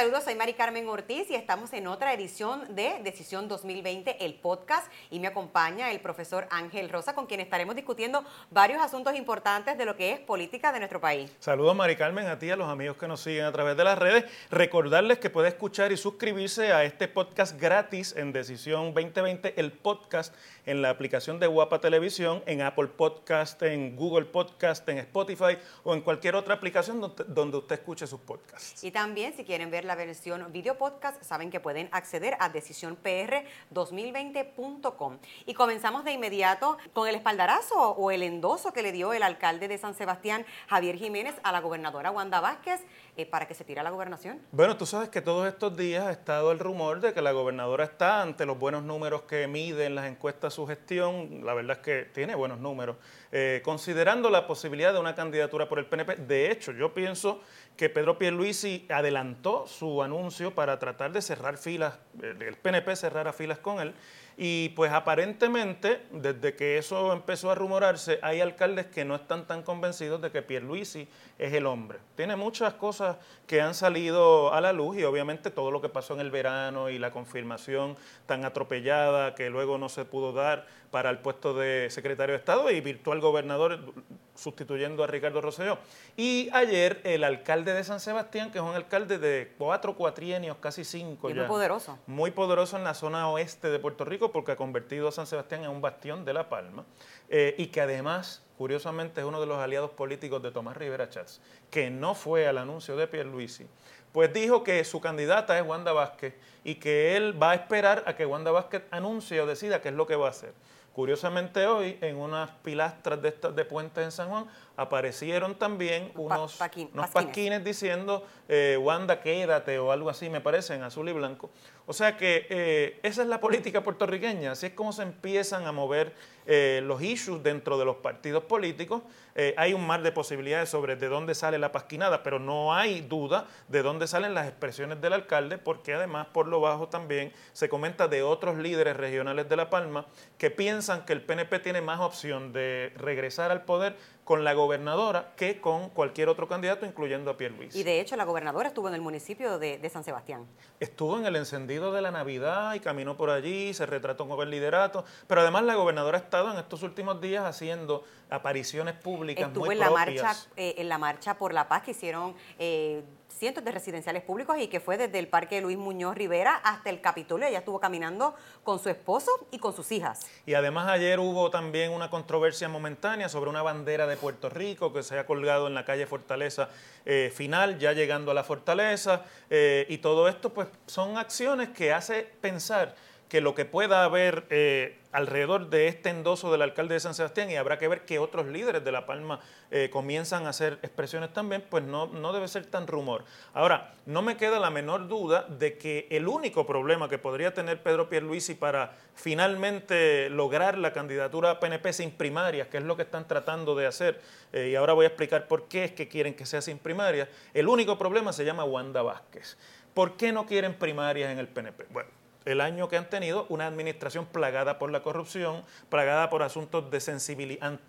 Saludos, soy Mari Carmen Ortiz y estamos en otra edición de Decisión 2020, el podcast, y me acompaña el profesor Ángel Rosa, con quien estaremos discutiendo varios asuntos importantes de lo que es política de nuestro país. Saludos, Mari Carmen, a ti y a los amigos que nos siguen a través de las redes. Recordarles que puede escuchar y suscribirse a este podcast gratis en Decisión 2020, el podcast en la aplicación de Guapa Televisión, en Apple Podcast, en Google Podcast, en Spotify o en cualquier otra aplicación donde, usted escuche sus podcasts. Y también, si quieren ver versión video podcast, saben que pueden acceder a decisionpr2020.com. Y comenzamos de inmediato con el espaldarazo o el endoso que le dio el alcalde de San Sebastián, Javier Jiménez, a la gobernadora Wanda Vázquez eh, para que se tire la gobernación. Bueno, tú sabes que todos estos días ha estado el rumor de que la gobernadora está ante los buenos números que miden las encuestas su gestión, la verdad es que tiene buenos números, eh, considerando la posibilidad de una candidatura por el PNP. De hecho, yo pienso que Pedro Pierluisi adelantó su anuncio para tratar de cerrar filas, eh, el PNP cerrara filas con él, y pues aparentemente, desde que eso empezó a rumorarse, hay alcaldes que no están tan convencidos de que Pierluisi es el hombre. Tiene muchas cosas que han salido a la luz y obviamente todo lo que pasó en el verano y la confirmación tan atropellada que luego no se pudo dar para el puesto de secretario de Estado y virtual gobernador sustituyendo a Ricardo Rosselló. Y ayer el alcalde de San Sebastián, que es un alcalde de cuatro cuatrienios, casi cinco y Muy poderoso. Muy poderoso en la zona oeste de Puerto Rico porque ha convertido a San Sebastián en un bastión de La Palma eh, y que además, curiosamente, es uno de los aliados políticos de Tomás Rivera Chats, que no fue al anuncio de Pierluisi, pues dijo que su candidata es Wanda Vázquez y que él va a esperar a que Wanda Vázquez anuncie o decida qué es lo que va a hacer. Curiosamente hoy, en unas pilastras de, estas de puentes en San Juan, aparecieron también unos, pasquines. diciendo, eh, Wanda, quédate o algo así, me parece, en azul y blanco. O sea que eh, esa es la política puertorriqueña, así es como se empiezan a mover eh, los issues dentro de los partidos políticos. hay un mar de posibilidades sobre de dónde sale la pasquinada, pero no hay duda de dónde salen las expresiones del alcalde, porque además por lo bajo también se comenta de otros líderes regionales de La Palma que piensan que el PNP tiene más opción de regresar al poder con la gobernadora que con cualquier otro candidato, incluyendo a Pierre Luis. Y de hecho, la gobernadora estuvo en el municipio de, San Sebastián. Estuvo en el encendido de la Navidad y caminó por allí, se retrató con el liderato, pero además la gobernadora ha estado en estos últimos días haciendo apariciones públicas Estuvo muy en la marcha eh, en la marcha por la paz que hicieron eh, cientos de residenciales públicos y que fue desde el Parque Luis Muñoz Rivera hasta el Capitolio. Ella estuvo caminando con su esposo y con sus hijas. Y además ayer hubo también una controversia momentánea sobre una bandera de Puerto Rico que se ha colgado en la calle Fortaleza eh, final, ya llegando a la Fortaleza. y todo esto pues son acciones que hace pensar que lo que pueda haber eh, alrededor de este endoso del alcalde de San Sebastián, y habrá que ver que otros líderes de La Palma eh, comienzan a hacer expresiones también, pues no, no debe ser tan rumor. Ahora, no me queda la menor duda de que el único problema que podría tener Pedro Pierluisi para finalmente lograr la candidatura a PNP sin primarias, que es lo que están tratando de hacer, eh, y ahora voy a explicar por qué es que quieren que sea sin primarias, el único problema se llama Wanda Vázquez. ¿Por qué no quieren primarias en el PNP? Bueno, el año que han tenido una administración plagada por la corrupción, plagada por asuntos de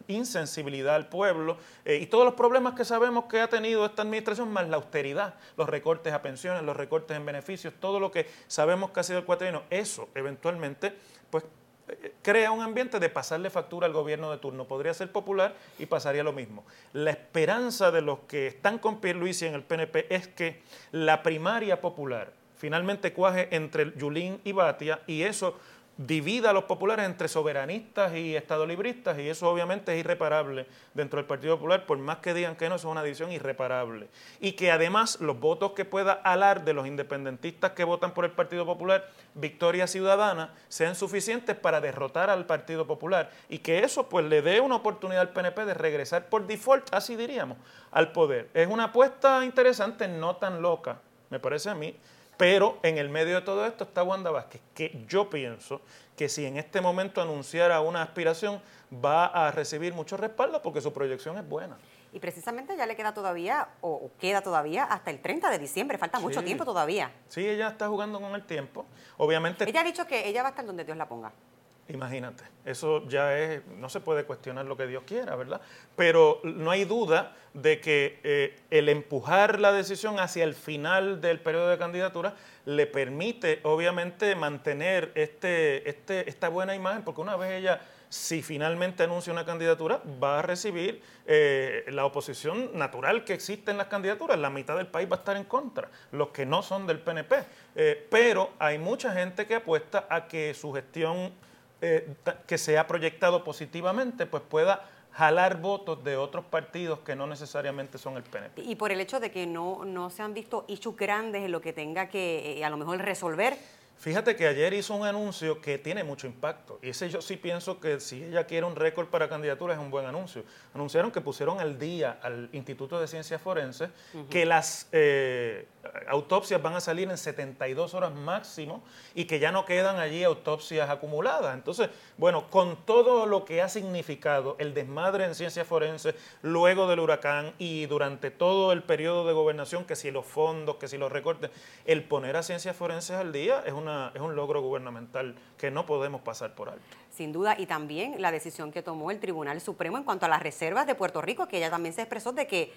insensibilidad al pueblo eh, y todos los problemas que sabemos que ha tenido esta administración, más la austeridad, los recortes a pensiones, los recortes en beneficios, todo lo que sabemos que ha sido el cuatrienio, eso eventualmente pues eh, crea un ambiente de pasarle factura al gobierno de turno. Podría ser popular y pasaría lo mismo. La esperanza de los que están con Pierluisi en el PNP es que la primaria popular finalmente cuaje entre Yulín y Batia y eso divida a los populares entre soberanistas y estadolibristas y eso obviamente es irreparable dentro del Partido Popular, por más que digan que no, es una división irreparable. Y que además los votos que pueda alar de los independentistas que votan por el Partido Popular, victoria ciudadana, sean suficientes para derrotar al Partido Popular y que eso pues le dé una oportunidad al PNP de regresar por default, así diríamos, al poder. Es una apuesta interesante, no tan loca, me parece a mí, pero en el medio de todo esto está Wanda Vázquez, que yo pienso que si en este momento anunciara una aspiración va a recibir mucho respaldo porque su proyección es buena. Y precisamente ya le queda todavía, o queda todavía hasta el 30 de diciembre, falta mucho tiempo todavía. Sí, ella está jugando con el tiempo. Obviamente. Ella ha dicho que ella va a estar donde Dios la ponga. Imagínate, eso ya es, no se puede cuestionar lo que Dios quiera, ¿verdad? Pero no hay duda de que eh, el empujar la decisión hacia el final del periodo de candidatura le permite, obviamente, mantener este, este, esta buena imagen, porque una vez ella si finalmente anuncia una candidatura, va a recibir eh, la oposición natural que existe en las candidaturas. La mitad del país va a estar en contra, los que no son del PNP. Eh, pero hay mucha gente que apuesta a que su gestión, eh, que se ha proyectado positivamente, pues pueda jalar votos de otros partidos que no necesariamente son el PNP. Y por el hecho de que no, no se han visto issues grandes en lo que tenga que a lo mejor resolver, Fíjate que ayer hizo un anuncio que tiene mucho impacto. Y ese yo sí pienso que si ella quiere un récord para candidatura es un buen anuncio. Anunciaron que pusieron al día al Instituto de Ciencias Forenses que las eh, autopsias van a salir en 72 horas máximo y que ya no quedan allí autopsias acumuladas. Entonces, bueno, con todo lo que ha significado el desmadre en ciencias forenses luego del huracán y durante todo el periodo de gobernación, que si los fondos, que si los recortes, el poner a ciencias forenses al día es, una, es un logro gubernamental que no podemos pasar por alto. Sin duda, y también la decisión que tomó el Tribunal Supremo en cuanto a las reservas de Puerto Rico, que ella también se expresó de que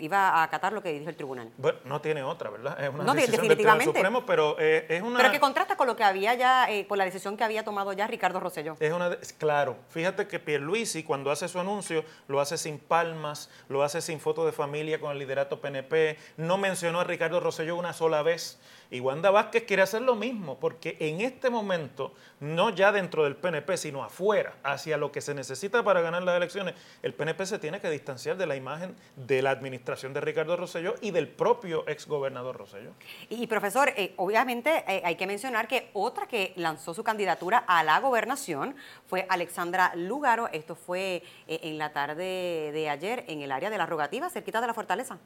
iba a acatar lo que dijo el tribunal. Bueno, no tiene otra, ¿verdad? Es una no, decisión definitivamente. del Supremo, pero eh, es una... Pero que contrasta con lo que había ya, eh, con la decisión que había tomado ya Ricardo Rosselló. Es una... Claro, fíjate que Pierluisi cuando hace su anuncio lo hace sin palmas, lo hace sin foto de familia con el liderato PNP, no mencionó a Ricardo Rosselló una sola vez. Y Wanda Vázquez quiere hacer lo mismo, porque en este momento, no ya dentro del PNP, sino afuera, hacia lo que se necesita para ganar las elecciones, el PNP se tiene que distanciar de la imagen de la administración de Ricardo Rosselló y del propio exgobernador Rosselló. Y, profesor, eh, obviamente eh, hay que mencionar que otra que lanzó su candidatura a la gobernación fue Alexandra Lugaro. Esto fue eh, en la tarde de ayer en el área de la rogativa, cerquita de la fortaleza.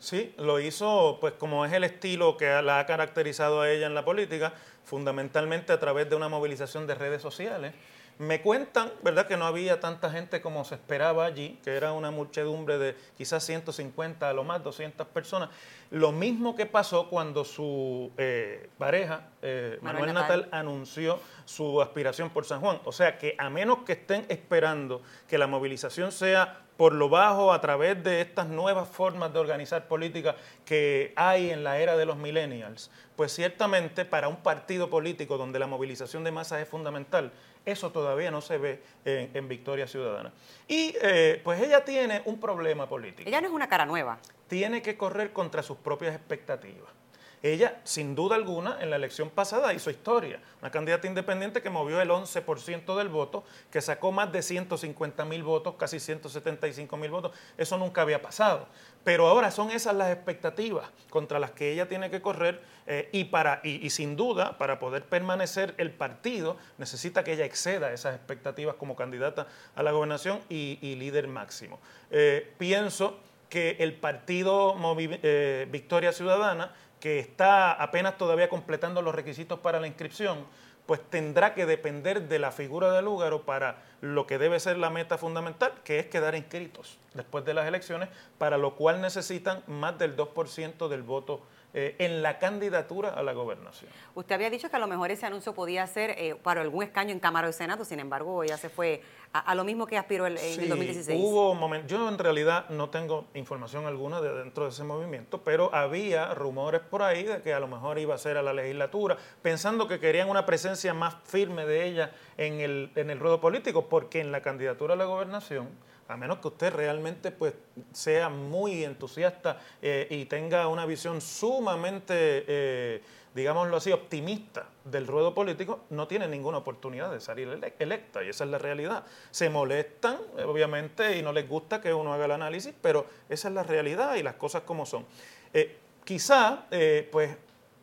Sí, lo hizo, pues como es el estilo que la ha caracterizado a ella en la política, fundamentalmente a través de una movilización de redes sociales. Me cuentan, ¿verdad?, que no había tanta gente como se esperaba allí, que era una muchedumbre de quizás 150, a lo más 200 personas. Lo mismo que pasó cuando su eh, pareja, eh, Manuel, Natal, anunció su aspiración por San Juan. O sea que a menos que estén esperando que la movilización sea por lo bajo a través de estas nuevas formas de organizar política que hay en la era de los millennials, pues ciertamente para un partido político donde la movilización de masas es fundamental, eso todavía no se ve en, Victoria Ciudadana. Y eh, pues ella tiene un problema político. Ella no es una cara nueva. Tiene que correr contra sus propias expectativas. Ella, sin duda alguna, en la elección pasada hizo historia. Una candidata independiente que movió el 11% del voto, que sacó más de 150 mil votos, casi 175 mil votos. Eso nunca había pasado. Pero ahora son esas las expectativas contra las que ella tiene que correr eh, y, para, y, sin duda, para poder permanecer el partido, necesita que ella exceda esas expectativas como candidata a la gobernación y, líder máximo. Eh, pienso que el partido eh, Victoria Ciudadana que está apenas todavía completando los requisitos para la inscripción, pues tendrá que depender de la figura del Lúgaro para lo que debe ser la meta fundamental, que es quedar inscritos después de las elecciones, para lo cual necesitan más del 2% del voto eh, en la candidatura a la gobernación. Usted había dicho que a lo mejor ese anuncio podía ser eh, para algún escaño en Cámara o Senado, sin embargo, ya se fue a, lo mismo que aspiró el, en el 2016. Hubo momentos, yo en realidad no tengo información alguna de dentro de ese movimiento, pero había rumores por ahí de que a lo mejor iba a ser a la legislatura, pensando que querían una presencia más firme de ella en el, en el ruedo político, porque en la candidatura a la gobernación a menos que usted realmente pues, sea muy entusiasta eh, y tenga una visión sumamente, eh, digámoslo así, optimista del ruedo político, no tiene ninguna oportunidad de salir electa, y esa es la realidad. Se molestan, obviamente, y no les gusta que uno haga el análisis, pero esa es la realidad y las cosas como son. Eh, quizá, pues,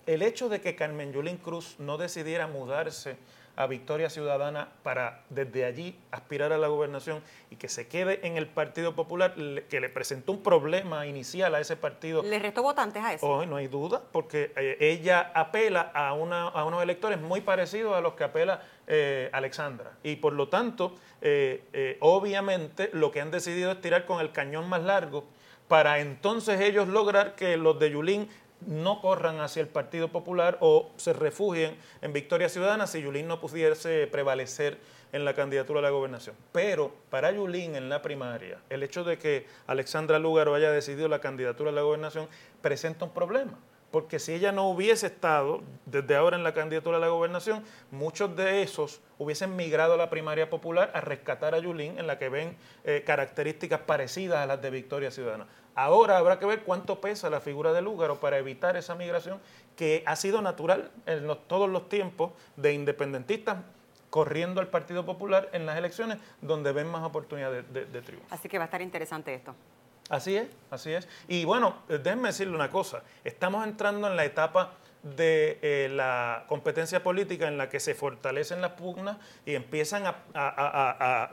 el hecho de que Carmen Yulín Cruz no decidiera mudarse a Victoria Ciudadana para desde allí aspirar a la gobernación y que se quede en el Partido Popular, que le presentó un problema inicial a ese partido. ¿Le restó votantes a eso? Hoy no hay duda, porque eh, ella apela a, una, a unos electores muy parecidos a los que apela eh, Alexandra. Y por lo tanto, eh, obviamente lo que han decidido es tirar con el cañón más largo para entonces ellos lograr que los de Yulín no corran hacia el Partido Popular o se refugien en Victoria Ciudadana si Yulín no pudiese prevalecer en la candidatura a la gobernación. Pero para Yulín en la primaria, el hecho de que Alexandra Lúgaro haya decidido la candidatura a la gobernación presenta un problema. Porque si ella no hubiese estado desde ahora en la candidatura a la gobernación, muchos de esos hubiesen migrado a la primaria popular a rescatar a Yulín, en la que ven eh, características parecidas a las de Victoria Ciudadana. Ahora habrá que ver cuánto pesa la figura de Lúgaro para evitar esa migración que ha sido natural en todos los tiempos de independentistas corriendo al Partido Popular en las elecciones donde ven más oportunidades de, triunfo. Así que va a estar interesante esto. Así es, así es. Y bueno, déjenme decirle una cosa, estamos entrando en la etapa de eh, la competencia política en la que se fortalecen las pugnas y empiezan a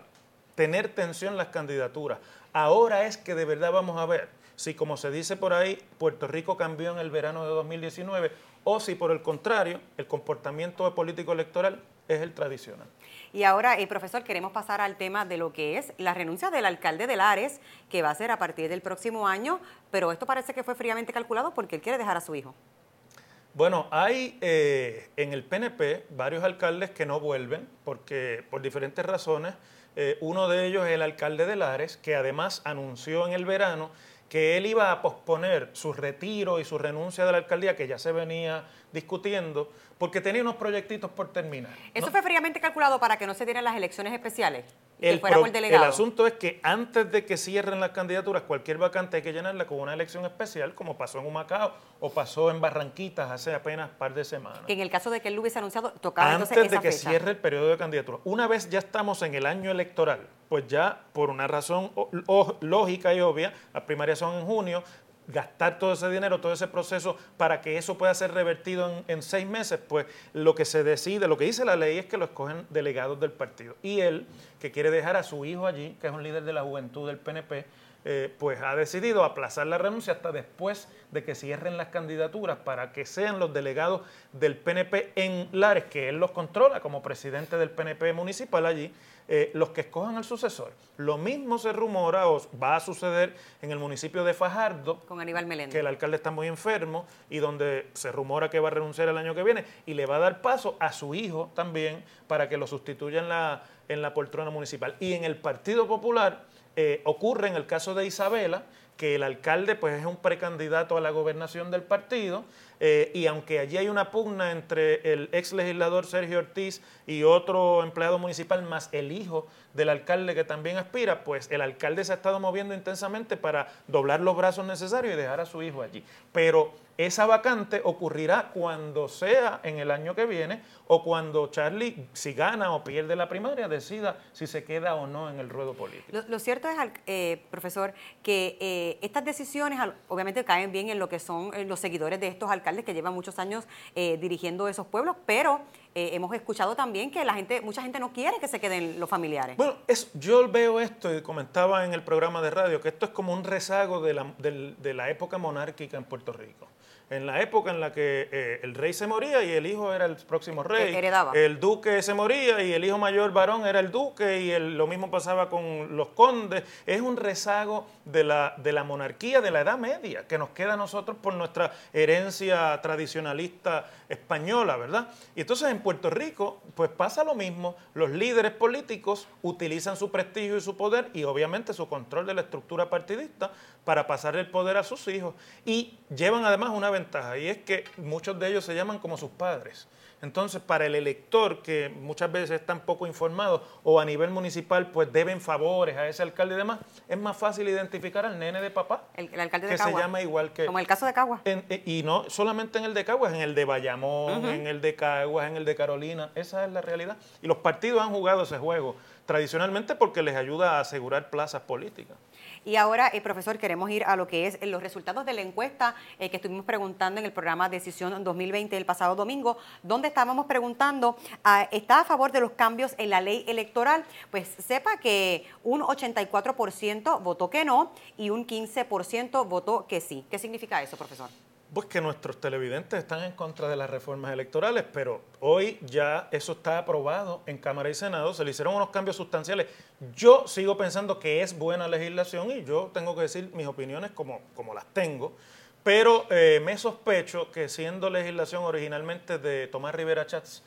tener tensión las candidaturas. Ahora es que de verdad vamos a ver si, como se dice por ahí, Puerto Rico cambió en el verano de 2019 o si, por el contrario, el comportamiento político electoral es el tradicional. Y ahora, eh, profesor, queremos pasar al tema de lo que es la renuncia del alcalde de Lares, que va a ser a partir del próximo año, pero esto parece que fue fríamente calculado porque él quiere dejar a su hijo. Bueno, hay eh, en el PNP varios alcaldes que no vuelven porque por diferentes razones. Eh, uno de ellos es el alcalde de Lares, que además anunció en el verano que él iba a posponer su retiro y su renuncia de la alcaldía, que ya se venía discutiendo, porque tenía unos proyectitos por terminar. ¿Eso fue fríamente calculado para que no se dieran las elecciones especiales? El, el asunto es que antes de que cierren las candidaturas, cualquier vacante hay que llenarla con una elección especial, como pasó en Humacao o pasó en Barranquitas hace apenas un par de semanas. Que en el caso de que él lo hubiese anunciado, tocaba antes entonces de que cierre el periodo de candidatura. Una vez ya estamos en el año electoral, pues ya por una razón lógica y obvia, las primarias son en junio, gastar todo ese dinero, todo ese proceso para que eso pueda ser revertido en, seis meses, pues lo que se decide, lo que dice la ley es que lo escogen delegados del partido. Y él, que quiere dejar a su hijo allí, que es un líder de la juventud del PNP, eh, pues ha decidido aplazar la renuncia hasta después de que cierren las candidaturas para que sean los delegados del PNP en Lares, que él los controla como presidente del PNP municipal allí, eh, los que escojan al sucesor. Lo mismo se rumora o va a suceder en el municipio de Fajardo. Con Aníbal Meléndez. Que el alcalde está muy enfermo y donde se rumora que va a renunciar el año que viene y le va a dar paso a su hijo también para que lo sustituya en la, en la poltrona municipal. Y en el Partido Popular eh, ocurre en el caso de Isabela, que el alcalde pues es un precandidato a la gobernación del partido eh, y aunque allí hay una pugna entre el ex legislador Sergio Ortiz y otro empleado municipal, más el hijo del alcalde que también aspira, pues el alcalde se ha estado moviendo intensamente para doblar los brazos necesarios y dejar a su hijo allí. Pero esa vacante ocurrirá cuando sea en el año que viene o cuando Charlie, si gana o pierde la primaria, decida si se queda o no en el ruedo político. Lo, cierto es, eh, profesor, que eh, estas decisiones obviamente caen bien en lo que son los seguidores de estos alcaldes que llevan muchos años eh, dirigiendo esos pueblos, pero eh, hemos escuchado también que la gente, mucha gente no quiere que se queden los familiares. Bueno, es, yo veo esto y comentaba en el programa de radio que esto es como un rezago de la, de la época monárquica en Puerto Rico en la época en la que eh, el rey se moría y el hijo era el próximo rey. Heredaba. El duque se moría y el hijo mayor varón era el duque y lo mismo pasaba con los condes. Es un rezago de la, de la monarquía de la Edad Media que nos queda a nosotros por nuestra herencia tradicionalista española, ¿verdad? Y entonces en Puerto Rico, pues pasa lo mismo. Los líderes políticos utilizan su prestigio y su poder y obviamente su control de la estructura partidista para pasar el poder a sus hijos y llevan además una ventaja y es que muchos de ellos se llaman como sus padres. Entonces, para el elector que muchas veces está poco informado o a nivel municipal pues deben favores a ese alcalde y demás, es más fácil identificar al nene de papá. El, alcalde de que se llama igual que... Como el caso de Caguas. Eh, y no solamente en el de Caguas, en el de Bayamón, en el de Caguas, en el de Carolina. Esa es la realidad. Y los partidos han jugado ese juego tradicionalmente porque les ayuda a asegurar plazas políticas. Y ahora, eh, profesor, queremos ir a lo que es los resultados de la encuesta eh, que estuvimos preguntando en el programa Decisión 2020 del pasado domingo, donde estábamos preguntando, ah, ¿está a favor de los cambios en la ley electoral? Pues sepa que un 84% votó que no y un 15% votó que sí. ¿Qué significa eso, profesor? Pues que nuestros televidentes están en contra de las reformas electorales, pero hoy ya eso está aprobado en Cámara y Senado, se le hicieron unos cambios sustanciales. Yo sigo pensando que es buena legislación y yo tengo que decir mis opiniones como, como las tengo, Pero eh, me sospecho que siendo legislación originalmente de Tomás Rivera Chats,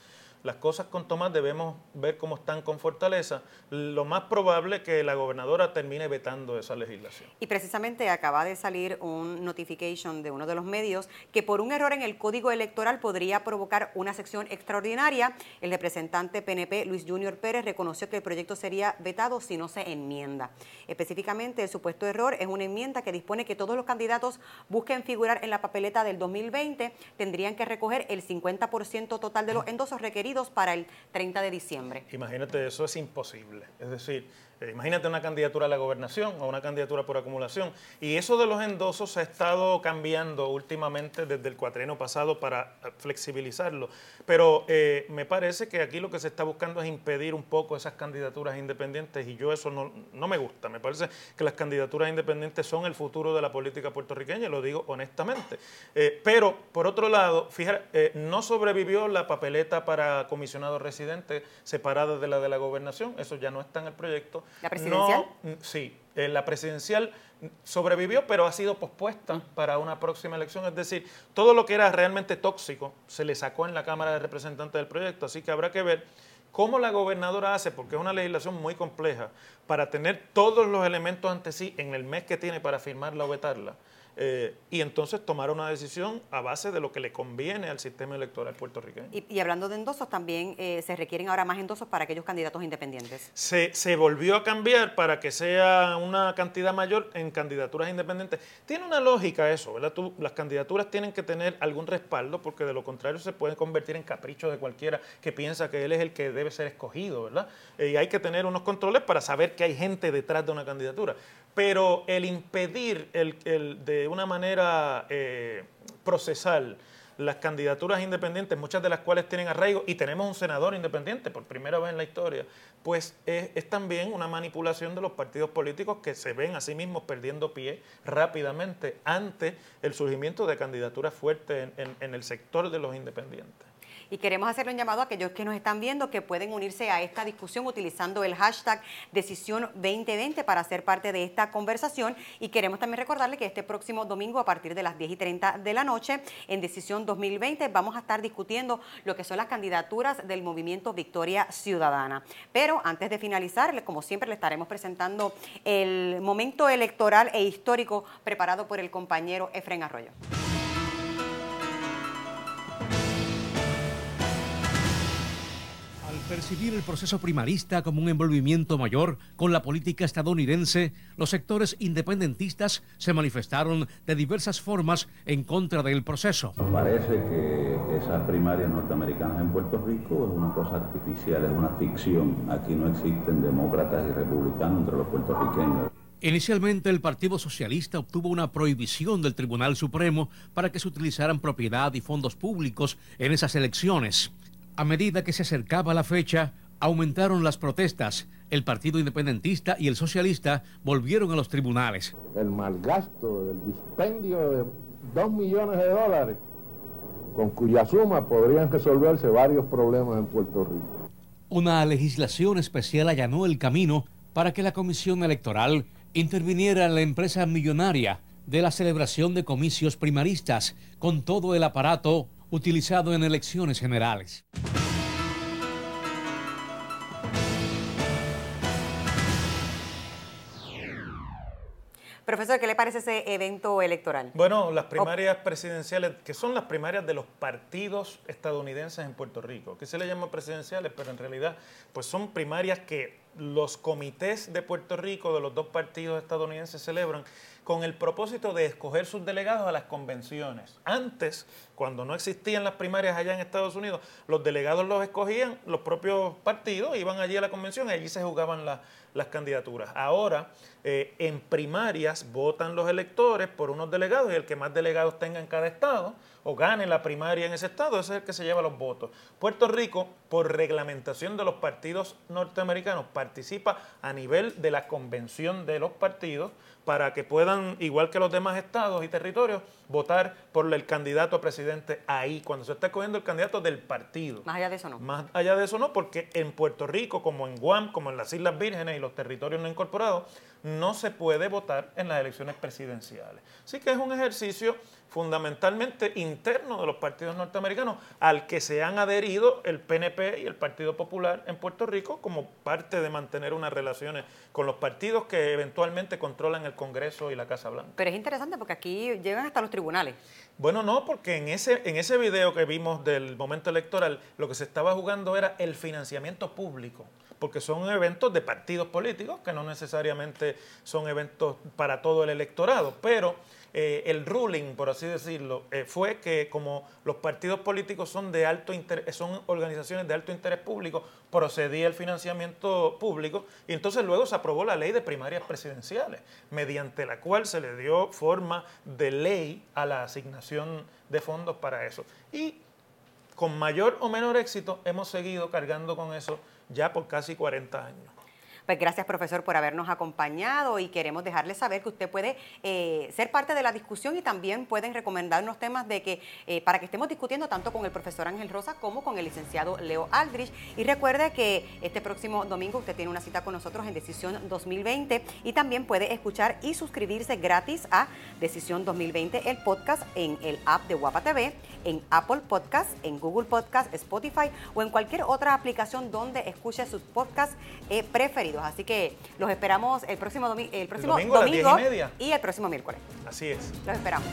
las cosas con Tomás debemos ver cómo están con Fortaleza. Lo más probable es que la gobernadora termine vetando esa legislación. Y precisamente acaba de salir un notification de uno de los medios que por un error en el código electoral podría provocar una sección extraordinaria. El representante PNP, Luis Junior Pérez, reconoció que el proyecto sería vetado si no se enmienda. Específicamente, el supuesto error es una enmienda que dispone que todos los candidatos busquen figurar en la papeleta del 2020, tendrían que recoger el 50% total de los endosos requeridos para el 30 de diciembre. Imagínate, eso es imposible. Es decir, eh, imagínate una candidatura a la gobernación o una candidatura por acumulación. Y eso de los endosos ha estado cambiando últimamente desde el cuatreno pasado para eh, flexibilizarlo. Pero eh, me parece que aquí lo que se está buscando es impedir un poco esas candidaturas independientes y yo eso no, me gusta. Me parece que las candidaturas independientes son el futuro de la política puertorriqueña, lo digo honestamente. pero, por otro lado, fíjate, no sobrevivió la papeleta para comisionado residente separada de la de la gobernación. Eso ya no está en el proyecto. ¿La presidencial? Mm, sí, eh, la presidencial sobrevivió, pero ha sido pospuesta para una próxima elección. Es decir, todo lo que era realmente tóxico se le sacó en la Cámara de Representantes del proyecto. Así que habrá que ver cómo la gobernadora hace, porque es una legislación muy compleja, para tener todos los elementos ante sí en el mes que tiene para firmarla o vetarla. Eh, y entonces tomar una decisión a base de lo que le conviene al sistema electoral puertorriqueño. Y, hablando de endosos, también eh, se requieren ahora más endosos para aquellos candidatos independientes. Se, se, volvió a cambiar para que sea una cantidad mayor en candidaturas independientes. Tiene una lógica eso, ¿verdad? Tú, las candidaturas tienen que tener algún respaldo porque de lo contrario se pueden convertir en caprichos de cualquiera que piensa que él es el que debe ser escogido, ¿verdad? Eh, y hay que tener unos controles para saber que hay gente detrás de una candidatura. Pero el impedir el, el de una manera eh, procesal las candidaturas independientes, muchas de las cuales tienen arraigo, y tenemos un senador independiente por primera vez en la historia, pues es, también una manipulación de los partidos políticos que se ven a sí mismos perdiendo pie rápidamente ante el surgimiento de candidaturas fuertes en el sector de los independientes y queremos hacerle un llamado a aquellos que nos están viendo que pueden unirse a esta discusión utilizando el hashtag Decisión 2020 para ser parte de esta conversación y queremos también recordarle que este próximo domingo a partir de las 10 y 30 de la noche en Decisión 2020 vamos a estar discutiendo lo que son las candidaturas del movimiento Victoria Ciudadana. Pero antes de finalizar, como siempre, le estaremos presentando el momento electoral e histórico preparado por el compañero Efren Arroyo. Percibir el proceso primarista como un envolvimiento mayor con la política estadounidense, los sectores independentistas se manifestaron de diversas formas en contra del proceso. Parece que esas primarias norteamericanas en Puerto Rico es una cosa artificial, es una ficción. Aquí no existen demócratas y republicanos entre los puertorriqueños. Inicialmente el Partido Socialista obtuvo una prohibición del Tribunal Supremo para que se utilizaran propiedad y fondos públicos en esas elecciones. A medida que se acercaba la fecha, aumentaron las protestas. El Partido Independentista y el Socialista volvieron a los tribunales. El malgasto, el dispendio de dos millones de dólares, con cuya suma podrían resolverse varios problemas en Puerto Rico. Una legislación especial allanó el camino para que la Comisión Electoral interviniera en la empresa millonaria de la celebración de comicios primaristas con todo el aparato utilizado en elecciones generales. Profesor, ¿qué le parece ese evento electoral? Bueno, las primarias presidenciales, que son las primarias de los partidos estadounidenses en Puerto Rico, que se le llama presidenciales, pero en realidad pues son primarias que los comités de Puerto Rico de los dos partidos estadounidenses celebran con el propósito de escoger sus delegados a las convenciones. Antes, cuando no existían las primarias allá en Estados Unidos, los delegados los escogían los propios partidos, iban allí a la convención y allí se jugaban las candidaturas. Ahora, eh, en primarias votan los electores por unos delegados y el que más delegados tenga en cada estado o gane la primaria en ese estado, ese es el que se lleva los votos. Puerto Rico, por reglamentación de los partidos norteamericanos, participa a nivel de la convención de los partidos para que puedan igual que los demás estados y territorios, votar por el candidato a presidente ahí, cuando se está escogiendo el candidato del partido. Más allá de eso no. Más allá de eso no, porque en Puerto Rico, como en Guam, como en las Islas Vírgenes y los territorios no incorporados, no se puede votar en las elecciones presidenciales. Así que es un ejercicio fundamentalmente interno de los partidos norteamericanos al que se han adherido el PNP y el Partido Popular en Puerto Rico como parte de mantener unas relaciones con los partidos que eventualmente controlan el Congreso y la Casa Blanca. Pero es interesante porque aquí llegan hasta los tribunales. Bueno, no, porque en ese, en ese video que vimos del momento electoral, lo que se estaba jugando era el financiamiento público porque son eventos de partidos políticos que no necesariamente son eventos para todo el electorado, pero eh, el ruling, por así decirlo, eh, fue que como los partidos políticos son de alto son organizaciones de alto interés público, procedía el financiamiento público y entonces luego se aprobó la ley de primarias presidenciales, mediante la cual se le dio forma de ley a la asignación de fondos para eso. Y con mayor o menor éxito hemos seguido cargando con eso ya por casi 40 años. Pues gracias, profesor, por habernos acompañado y queremos dejarle saber que usted puede eh, ser parte de la discusión y también pueden recomendarnos temas de que eh, para que estemos discutiendo tanto con el profesor Ángel Rosa como con el licenciado Leo Aldrich. Y recuerde que este próximo domingo usted tiene una cita con nosotros en Decisión 2020 y también puede escuchar y suscribirse gratis a Decisión 2020, el podcast en el app de Guapa TV, en Apple Podcast, en Google Podcast, Spotify o en cualquier otra aplicación donde escuche sus podcasts eh, preferidos. Así que los esperamos el próximo, el próximo domingo, y, y el próximo miércoles. Así es. Los esperamos.